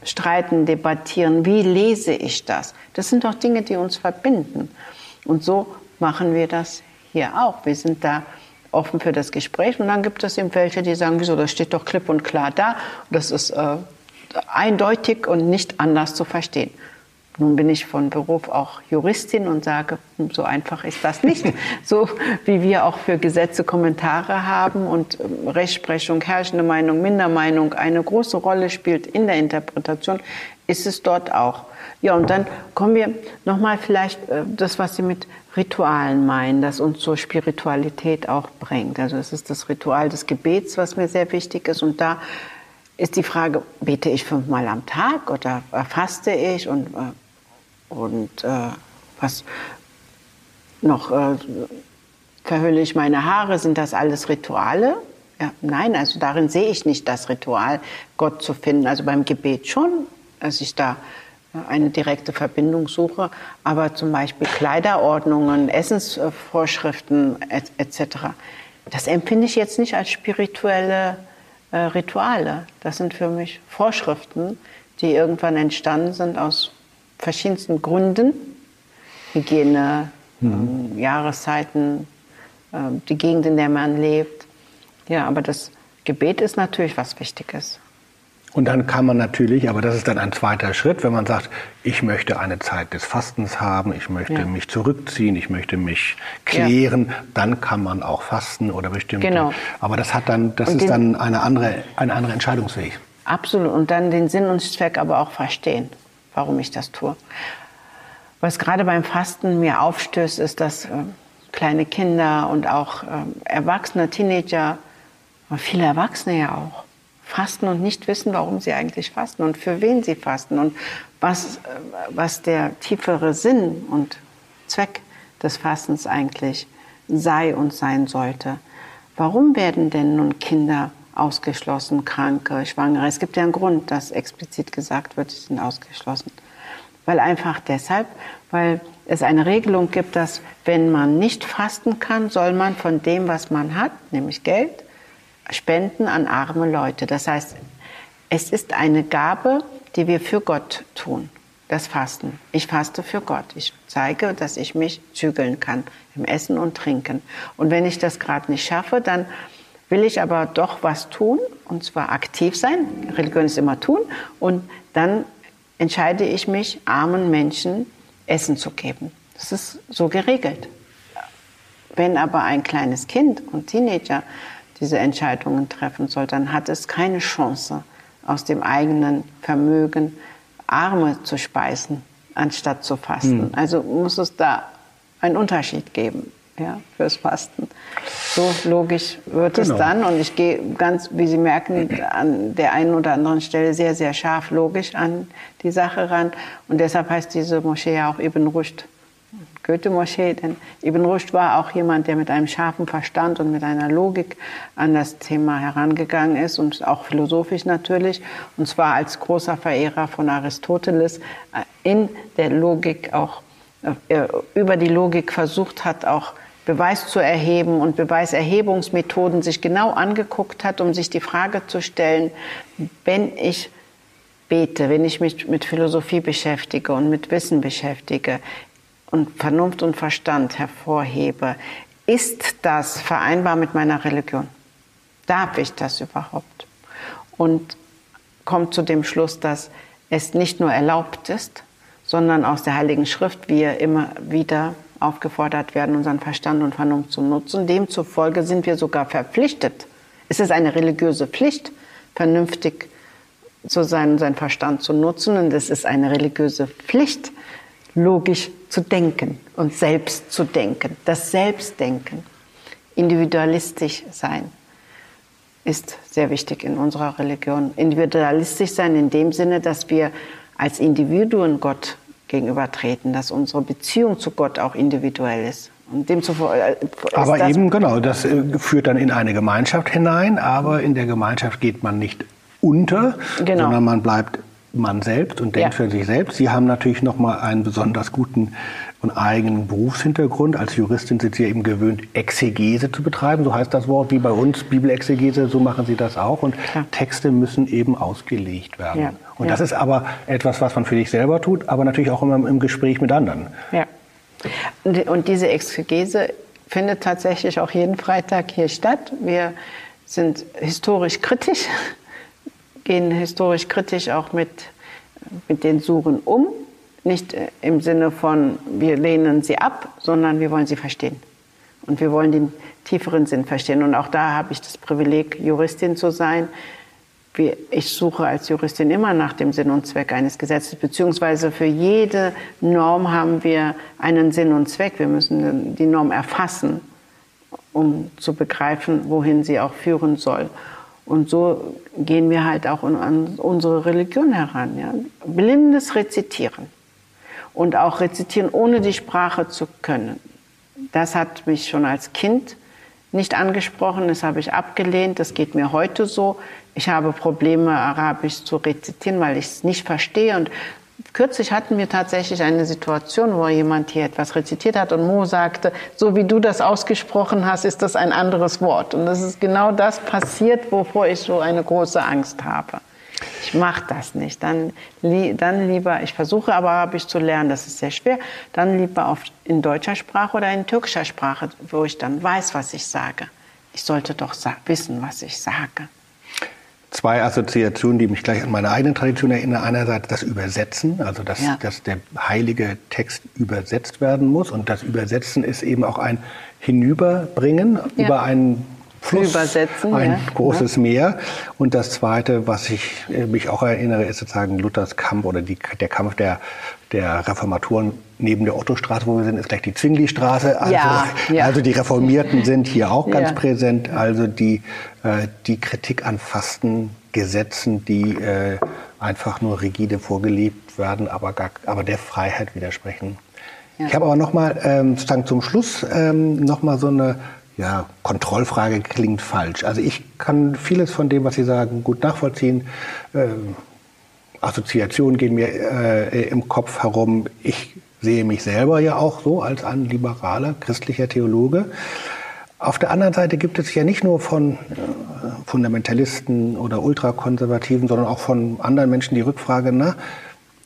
streiten, debattieren. Wie lese ich das? Das sind doch Dinge, die uns verbinden. Und so machen wir das hier auch. Wir sind da offen für das Gespräch und dann gibt es eben welche, die sagen, wieso, das steht doch klipp und klar da. Und das ist äh, eindeutig und nicht anders zu verstehen. Nun bin ich von Beruf auch Juristin und sage, so einfach ist das nicht. So wie wir auch für Gesetze Kommentare haben und ähm, Rechtsprechung, herrschende Meinung, Mindermeinung eine große Rolle spielt in der Interpretation, ist es dort auch. Ja, und dann kommen wir nochmal vielleicht äh, das, was Sie mit Ritualen meinen, das uns zur Spiritualität auch bringt. Also es ist das Ritual des Gebets, was mir sehr wichtig ist. Und da ist die Frage, bete ich fünfmal am Tag oder faste ich und, äh, und äh, was noch, äh, verhülle ich meine Haare? Sind das alles Rituale? Ja, nein, also darin sehe ich nicht das Ritual, Gott zu finden. Also beim Gebet schon, dass ich da eine direkte Verbindung suche, aber zum Beispiel Kleiderordnungen, Essensvorschriften etc. Das empfinde ich jetzt nicht als spirituelle äh, Rituale. Das sind für mich Vorschriften, die irgendwann entstanden sind aus verschiedensten Gründen. Hygiene, mhm. ähm, Jahreszeiten, äh, die Gegend, in der man lebt. Ja, aber das Gebet ist natürlich was Wichtiges. Und dann kann man natürlich, aber das ist dann ein zweiter Schritt, wenn man sagt, ich möchte eine Zeit des Fastens haben, ich möchte ja. mich zurückziehen, ich möchte mich klären, ja. dann kann man auch fasten oder bestimmte. Genau. Aber das hat dann, das und ist dann eine andere, ein anderer Entscheidungsweg. Absolut. Und dann den Sinn und Zweck aber auch verstehen, warum ich das tue. Was gerade beim Fasten mir aufstößt, ist, dass äh, kleine Kinder und auch äh, Erwachsene, Teenager, viele Erwachsene ja auch, fasten und nicht wissen, warum sie eigentlich fasten und für wen sie fasten und was, was der tiefere Sinn und Zweck des Fastens eigentlich sei und sein sollte. Warum werden denn nun Kinder ausgeschlossen, Kranke, Schwangere? Es gibt ja einen Grund, dass explizit gesagt wird, sie sind ausgeschlossen. Weil einfach deshalb, weil es eine Regelung gibt, dass wenn man nicht fasten kann, soll man von dem, was man hat, nämlich Geld, spenden an arme Leute. Das heißt, es ist eine Gabe, die wir für Gott tun. Das Fasten. Ich faste für Gott. Ich zeige, dass ich mich zügeln kann im Essen und Trinken. Und wenn ich das gerade nicht schaffe, dann will ich aber doch was tun, und zwar aktiv sein. Religion ist immer tun. Und dann entscheide ich mich, armen Menschen Essen zu geben. Das ist so geregelt. Wenn aber ein kleines Kind und Teenager diese Entscheidungen treffen soll, dann hat es keine Chance, aus dem eigenen Vermögen Arme zu speisen, anstatt zu fasten. Hm. Also muss es da einen Unterschied geben. Ja, fürs Fasten. So logisch wird genau. es dann. Und ich gehe ganz, wie Sie merken, an der einen oder anderen Stelle sehr, sehr scharf logisch an die Sache ran. Und deshalb heißt diese Moschee ja auch Ibn Rushd. Goethe-Moschee, denn Ibn Rushd war auch jemand, der mit einem scharfen Verstand und mit einer Logik an das Thema herangegangen ist und auch philosophisch natürlich, und zwar als großer Verehrer von Aristoteles äh, in der Logik auch äh, über die Logik versucht hat, auch Beweis zu erheben und Beweiserhebungsmethoden sich genau angeguckt hat, um sich die Frage zu stellen, wenn ich bete, wenn ich mich mit Philosophie beschäftige und mit Wissen beschäftige und Vernunft und Verstand hervorhebe, ist das vereinbar mit meiner Religion? Darf ich das überhaupt? Und kommt zu dem Schluss, dass es nicht nur erlaubt ist, sondern aus der Heiligen Schrift wir immer wieder aufgefordert werden, unseren Verstand und Vernunft zu nutzen. Demzufolge sind wir sogar verpflichtet. Es ist eine religiöse Pflicht, vernünftig zu sein und seinen Verstand zu nutzen. Und es ist eine religiöse Pflicht, logisch zu denken und selbst zu denken. Das Selbstdenken, individualistisch sein, ist sehr wichtig in unserer Religion. Individualistisch sein in dem Sinne, dass wir als Individuen Gott gegenübertreten, dass unsere Beziehung zu Gott auch individuell ist. Und demzufolge äh, aber eben genau, das äh, führt dann in eine Gemeinschaft hinein, aber in der Gemeinschaft geht man nicht unter, genau. sondern man bleibt man selbst und denkt ja. für sich selbst. Sie haben natürlich noch mal einen besonders guten und eigenen Berufshintergrund. Als Juristin sind Sie eben gewöhnt, Exegese zu betreiben. So heißt das Wort wie bei uns, Bibelexegese, so machen Sie das auch. Und ja. Texte müssen eben ausgelegt werden. Ja. Und das ist aber etwas, was man für sich selber tut, aber natürlich auch immer im Gespräch mit anderen. Ja. Und diese Exegese findet tatsächlich auch jeden Freitag hier statt. Wir sind historisch kritisch, gehen historisch kritisch auch mit, mit den Suren um nicht im Sinne von, wir lehnen sie ab, sondern wir wollen sie verstehen. Und wir wollen den tieferen Sinn verstehen. Und auch da habe ich das Privileg, Juristin zu sein. Ich suche als Juristin immer nach dem Sinn und Zweck eines Gesetzes, beziehungsweise für jede Norm haben wir einen Sinn und Zweck. Wir müssen die Norm erfassen, um zu begreifen, wohin sie auch führen soll. Und so gehen wir halt auch an unsere Religion heran. Ja? Blindes Rezitieren und auch rezitieren, ohne die Sprache zu können. Das hat mich schon als Kind nicht angesprochen, das habe ich abgelehnt, das geht mir heute so. Ich habe Probleme, Arabisch zu rezitieren, weil ich es nicht verstehe. Und kürzlich hatten wir tatsächlich eine Situation, wo jemand hier etwas rezitiert hat und Mo sagte, so wie du das ausgesprochen hast, ist das ein anderes Wort. Und das ist genau das passiert, wovor ich so eine große Angst habe ich mache das nicht. Dann, dann lieber, ich versuche aber Arabisch zu lernen, das ist sehr schwer, dann lieber auf, in deutscher Sprache oder in türkischer Sprache, wo ich dann weiß, was ich sage. Ich sollte doch wissen, was ich sage. Zwei Assoziationen, die mich gleich an meine eigene Tradition erinnern. Einerseits das Übersetzen, also dass, ja. dass der heilige Text übersetzt werden muss. Und das Übersetzen ist eben auch ein Hinüberbringen ja. über einen Fluss, übersetzen, ein ja. großes ja. Meer. Und das Zweite, was ich äh, mich auch erinnere, ist sozusagen Luthers Kampf oder die, der Kampf der, der Reformatoren neben der Ottostraße, wo wir sind, ist gleich die Zwingli-Straße. Also, ja, ja. also die Reformierten sind hier auch ganz ja. präsent. Also die, äh, die Kritik an Fastengesetzen, die äh, einfach nur rigide vorgelebt werden, aber, gar, aber der Freiheit widersprechen. Ich habe aber noch mal ähm, sozusagen zum Schluss ähm, noch mal so eine ja, Kontrollfrage klingt falsch. Also ich kann vieles von dem, was Sie sagen, gut nachvollziehen. Ähm, Assoziationen gehen mir äh, im Kopf herum. Ich sehe mich selber ja auch so als ein liberaler christlicher Theologe. Auf der anderen Seite gibt es ja nicht nur von äh, Fundamentalisten oder Ultrakonservativen, sondern auch von anderen Menschen die Rückfrage, na,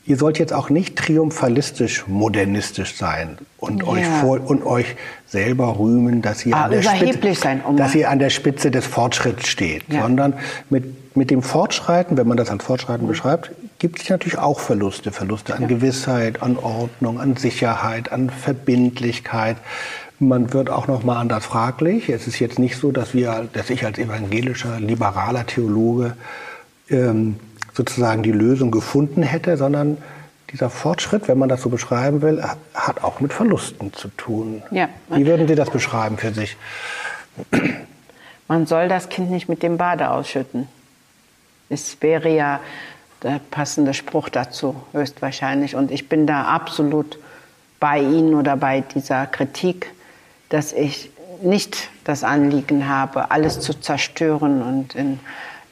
ihr sollt jetzt auch nicht triumphalistisch modernistisch sein und, ja. euch, vor, und euch selber rühmen, dass ihr, ah, an der Spitze, sein, um dass ihr an der Spitze des Fortschritts steht, ja. sondern mit, mit dem Fortschreiten, wenn man das als Fortschreiten beschreibt, gibt es natürlich auch Verluste. Verluste an ja. Gewissheit, an Ordnung, an Sicherheit, an Verbindlichkeit. Man wird auch noch mal anders fraglich. Es ist jetzt nicht so, dass wir, dass ich als evangelischer, liberaler Theologe ähm, sozusagen die Lösung gefunden hätte, sondern dieser Fortschritt, wenn man das so beschreiben will, hat auch mit Verlusten zu tun. Ja. Wie würden Sie das beschreiben für sich? Man soll das Kind nicht mit dem Bade ausschütten. Es wäre ja der passende Spruch dazu, höchstwahrscheinlich. Und ich bin da absolut bei Ihnen oder bei dieser Kritik, dass ich nicht das Anliegen habe, alles zu zerstören und in,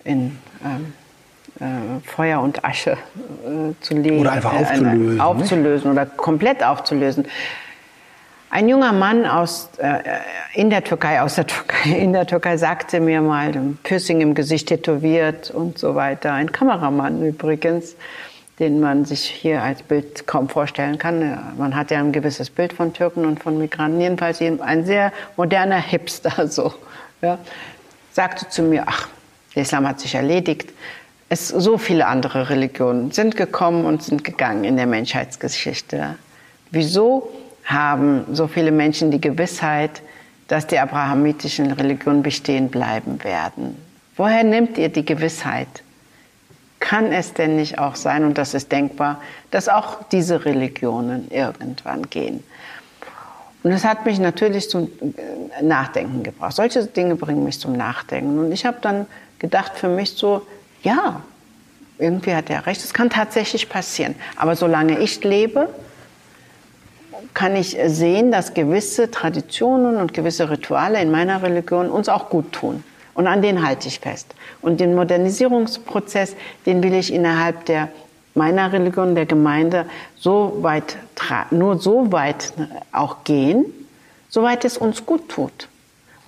in ähm, äh, Feuer und Asche äh, zu legen. Oder einfach aufzulösen. Äh, aufzulösen oder komplett aufzulösen. Ein junger Mann aus, äh, in der Türkei, aus der Türkei, in der Türkei sagte mir mal, Piercing im Gesicht tätowiert und so weiter. Ein Kameramann übrigens, den man sich hier als Bild kaum vorstellen kann. Man hat ja ein gewisses Bild von Türken und von Migranten. Jedenfalls ein sehr moderner Hipster, so. Ja, sagte zu mir, ach, der Islam hat sich erledigt. Es, so viele andere Religionen sind gekommen und sind gegangen in der Menschheitsgeschichte. Wieso haben so viele Menschen die Gewissheit, dass die abrahamitischen Religionen bestehen bleiben werden? Woher nimmt ihr die Gewissheit? Kann es denn nicht auch sein, und das ist denkbar, dass auch diese Religionen irgendwann gehen? Und das hat mich natürlich zum äh, Nachdenken gebracht. Solche Dinge bringen mich zum Nachdenken. Und ich habe dann gedacht für mich so, ja, irgendwie hat er recht, es kann tatsächlich passieren. Aber solange ich lebe, kann ich sehen, dass gewisse Traditionen und gewisse Rituale in meiner Religion uns auch gut tun. Und an denen halte ich fest. Und den Modernisierungsprozess, den will ich innerhalb der meiner Religion, der Gemeinde, so weit, nur so weit auch gehen, soweit es uns gut tut.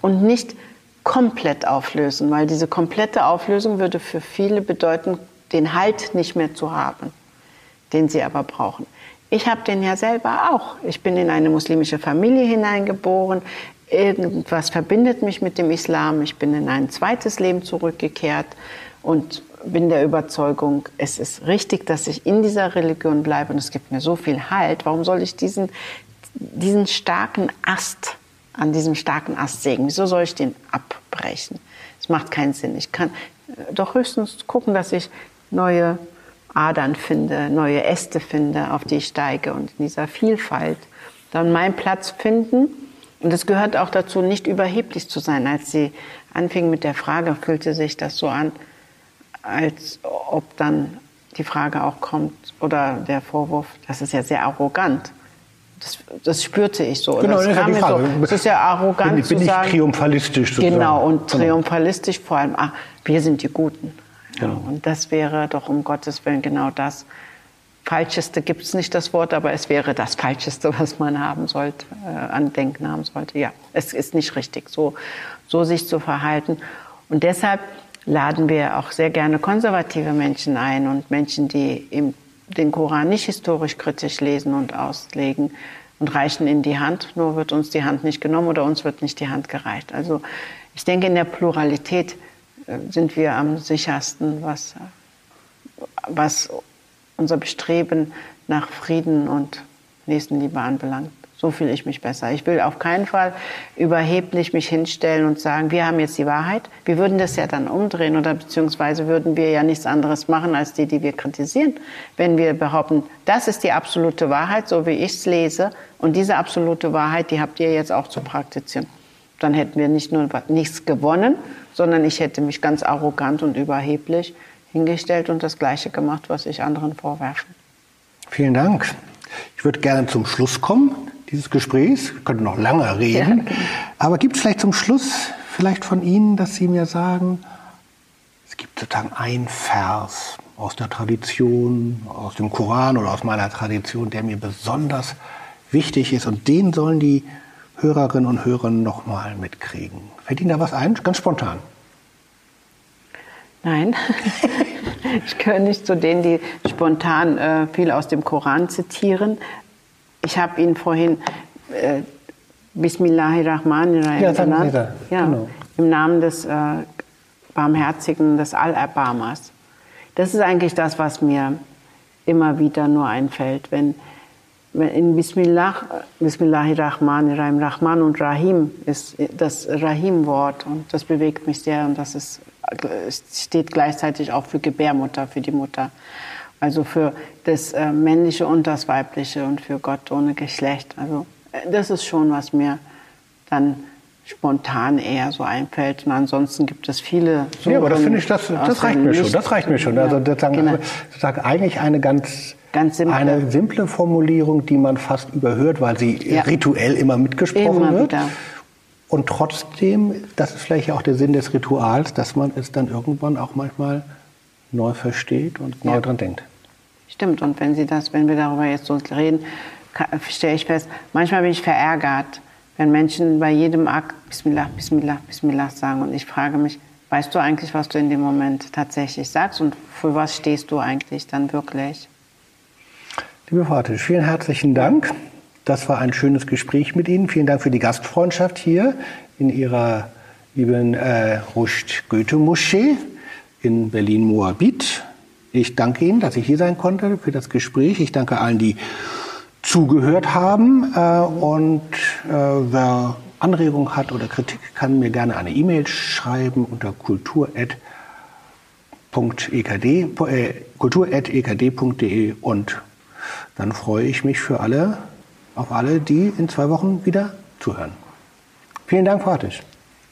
Und nicht komplett auflösen, weil diese komplette Auflösung würde für viele bedeuten, den Halt nicht mehr zu haben, den sie aber brauchen. Ich habe den ja selber auch. Ich bin in eine muslimische Familie hineingeboren. Irgendwas verbindet mich mit dem Islam. Ich bin in ein zweites Leben zurückgekehrt und bin der Überzeugung, es ist richtig, dass ich in dieser Religion bleibe und es gibt mir so viel Halt. Warum soll ich diesen, diesen starken Ast, an diesem starken Ast sägen? Wieso soll ich den abbrechen? Das macht keinen Sinn. Ich kann doch höchstens gucken, dass ich neue Adern finde, neue Äste finde, auf die ich steige und in dieser Vielfalt dann meinen Platz finden. Und es gehört auch dazu, nicht überheblich zu sein. Als sie anfing mit der Frage, fühlte sich das so an, als ob dann die Frage auch kommt oder der Vorwurf, das ist ja sehr arrogant. Das, das spürte ich so. Genau, das, das, ist, so. das ist ja arrogant bin, zu bin sagen. ich triumphalistisch sozusagen. Genau, und triumphalistisch vor allem, ach, wir sind die Guten. Genau. Und das wäre doch um Gottes Willen genau das. Falscheste gibt es nicht das Wort, aber es wäre das Falscheste, was man haben sollte, äh, an Denken haben sollte. Ja, es ist nicht richtig, so, so sich zu verhalten. Und deshalb laden wir auch sehr gerne konservative Menschen ein und Menschen, die im, den Koran nicht historisch kritisch lesen und auslegen und reichen in die Hand. Nur wird uns die Hand nicht genommen oder uns wird nicht die Hand gereicht. Also ich denke, in der Pluralität äh, sind wir am sichersten, was, was unser Bestreben nach Frieden und Nächstenliebe anbelangt. So fühle ich mich besser. Ich will auf keinen Fall überheblich mich hinstellen und sagen, wir haben jetzt die Wahrheit. Wir würden das ja dann umdrehen oder beziehungsweise würden wir ja nichts anderes machen als die, die wir kritisieren. Wenn wir behaupten, das ist die absolute Wahrheit, so wie ich es lese, und diese absolute Wahrheit, die habt ihr jetzt auch zu praktizieren. Dann hätten wir nicht nur nichts gewonnen, sondern ich hätte mich ganz arrogant und überheblich hingestellt und das Gleiche gemacht, was ich anderen vorwerfe. Vielen Dank. Ich würde gerne zum Schluss kommen dieses Gesprächs. Wir könnten noch lange reden. Ja. Aber gibt es vielleicht zum Schluss vielleicht von Ihnen, dass Sie mir sagen, es gibt sozusagen ein Vers aus der Tradition, aus dem Koran oder aus meiner Tradition, der mir besonders wichtig ist und den sollen die Hörerinnen und Hörer nochmal mitkriegen. Fällt Ihnen da was ein? Ganz spontan. Nein, ich gehöre nicht zu denen, die spontan äh, viel aus dem Koran zitieren. Ich habe Ihnen vorhin äh, Bismillahirrahmanirrahim ja, genannt. Ja, genau. Im Namen des äh, Barmherzigen, des Allerbarmers. Das ist eigentlich das, was mir immer wieder nur einfällt. Wenn, wenn in Bismillah, Bismillahirrahmanirrahim, Rahman und Rahim ist das Rahim-Wort und das bewegt mich sehr und das ist, steht gleichzeitig auch für Gebärmutter, für die Mutter. Also für das äh, Männliche und das Weibliche und für Gott ohne Geschlecht. Also äh, das ist schon, was mir dann spontan eher so einfällt. Und ansonsten gibt es viele. ja, aber das finde ich, das, das reicht mir schon. Das reicht mir schon. Also sozusagen, genau. sozusagen eigentlich eine ganz, ganz simple. eine simple Formulierung, die man fast überhört, weil sie ja. rituell immer mitgesprochen immer wird. Wieder. Und trotzdem, das ist vielleicht auch der Sinn des Rituals, dass man es dann irgendwann auch manchmal neu versteht und neu ja. dran denkt. Stimmt. Und wenn Sie das, wenn wir darüber jetzt so reden, stelle ich fest, manchmal bin ich verärgert, wenn Menschen bei jedem Akt Bismillah, Bismillah, Bismillah sagen. Und ich frage mich, weißt du eigentlich, was du in dem Moment tatsächlich sagst und für was stehst du eigentlich dann wirklich? Liebe Frau Tisch, vielen herzlichen Dank. Das war ein schönes Gespräch mit Ihnen. Vielen Dank für die Gastfreundschaft hier in Ihrer lieben äh, Rusht-Goethe-Moschee in Berlin-Moabit. Ich danke Ihnen, dass ich hier sein konnte für das Gespräch. Ich danke allen, die zugehört haben. Äh, und äh, wer Anregungen hat oder Kritik, kann mir gerne eine E-Mail schreiben unter kultur.ekd.de äh, kultur.ekd.de und dann freue ich mich für alle, auf alle, die in zwei Wochen wieder zuhören. Vielen Dank, Frau Hartisch.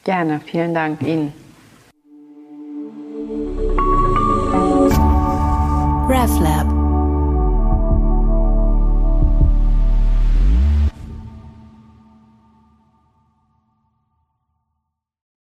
Gerne, vielen Dank Ihnen. RefLab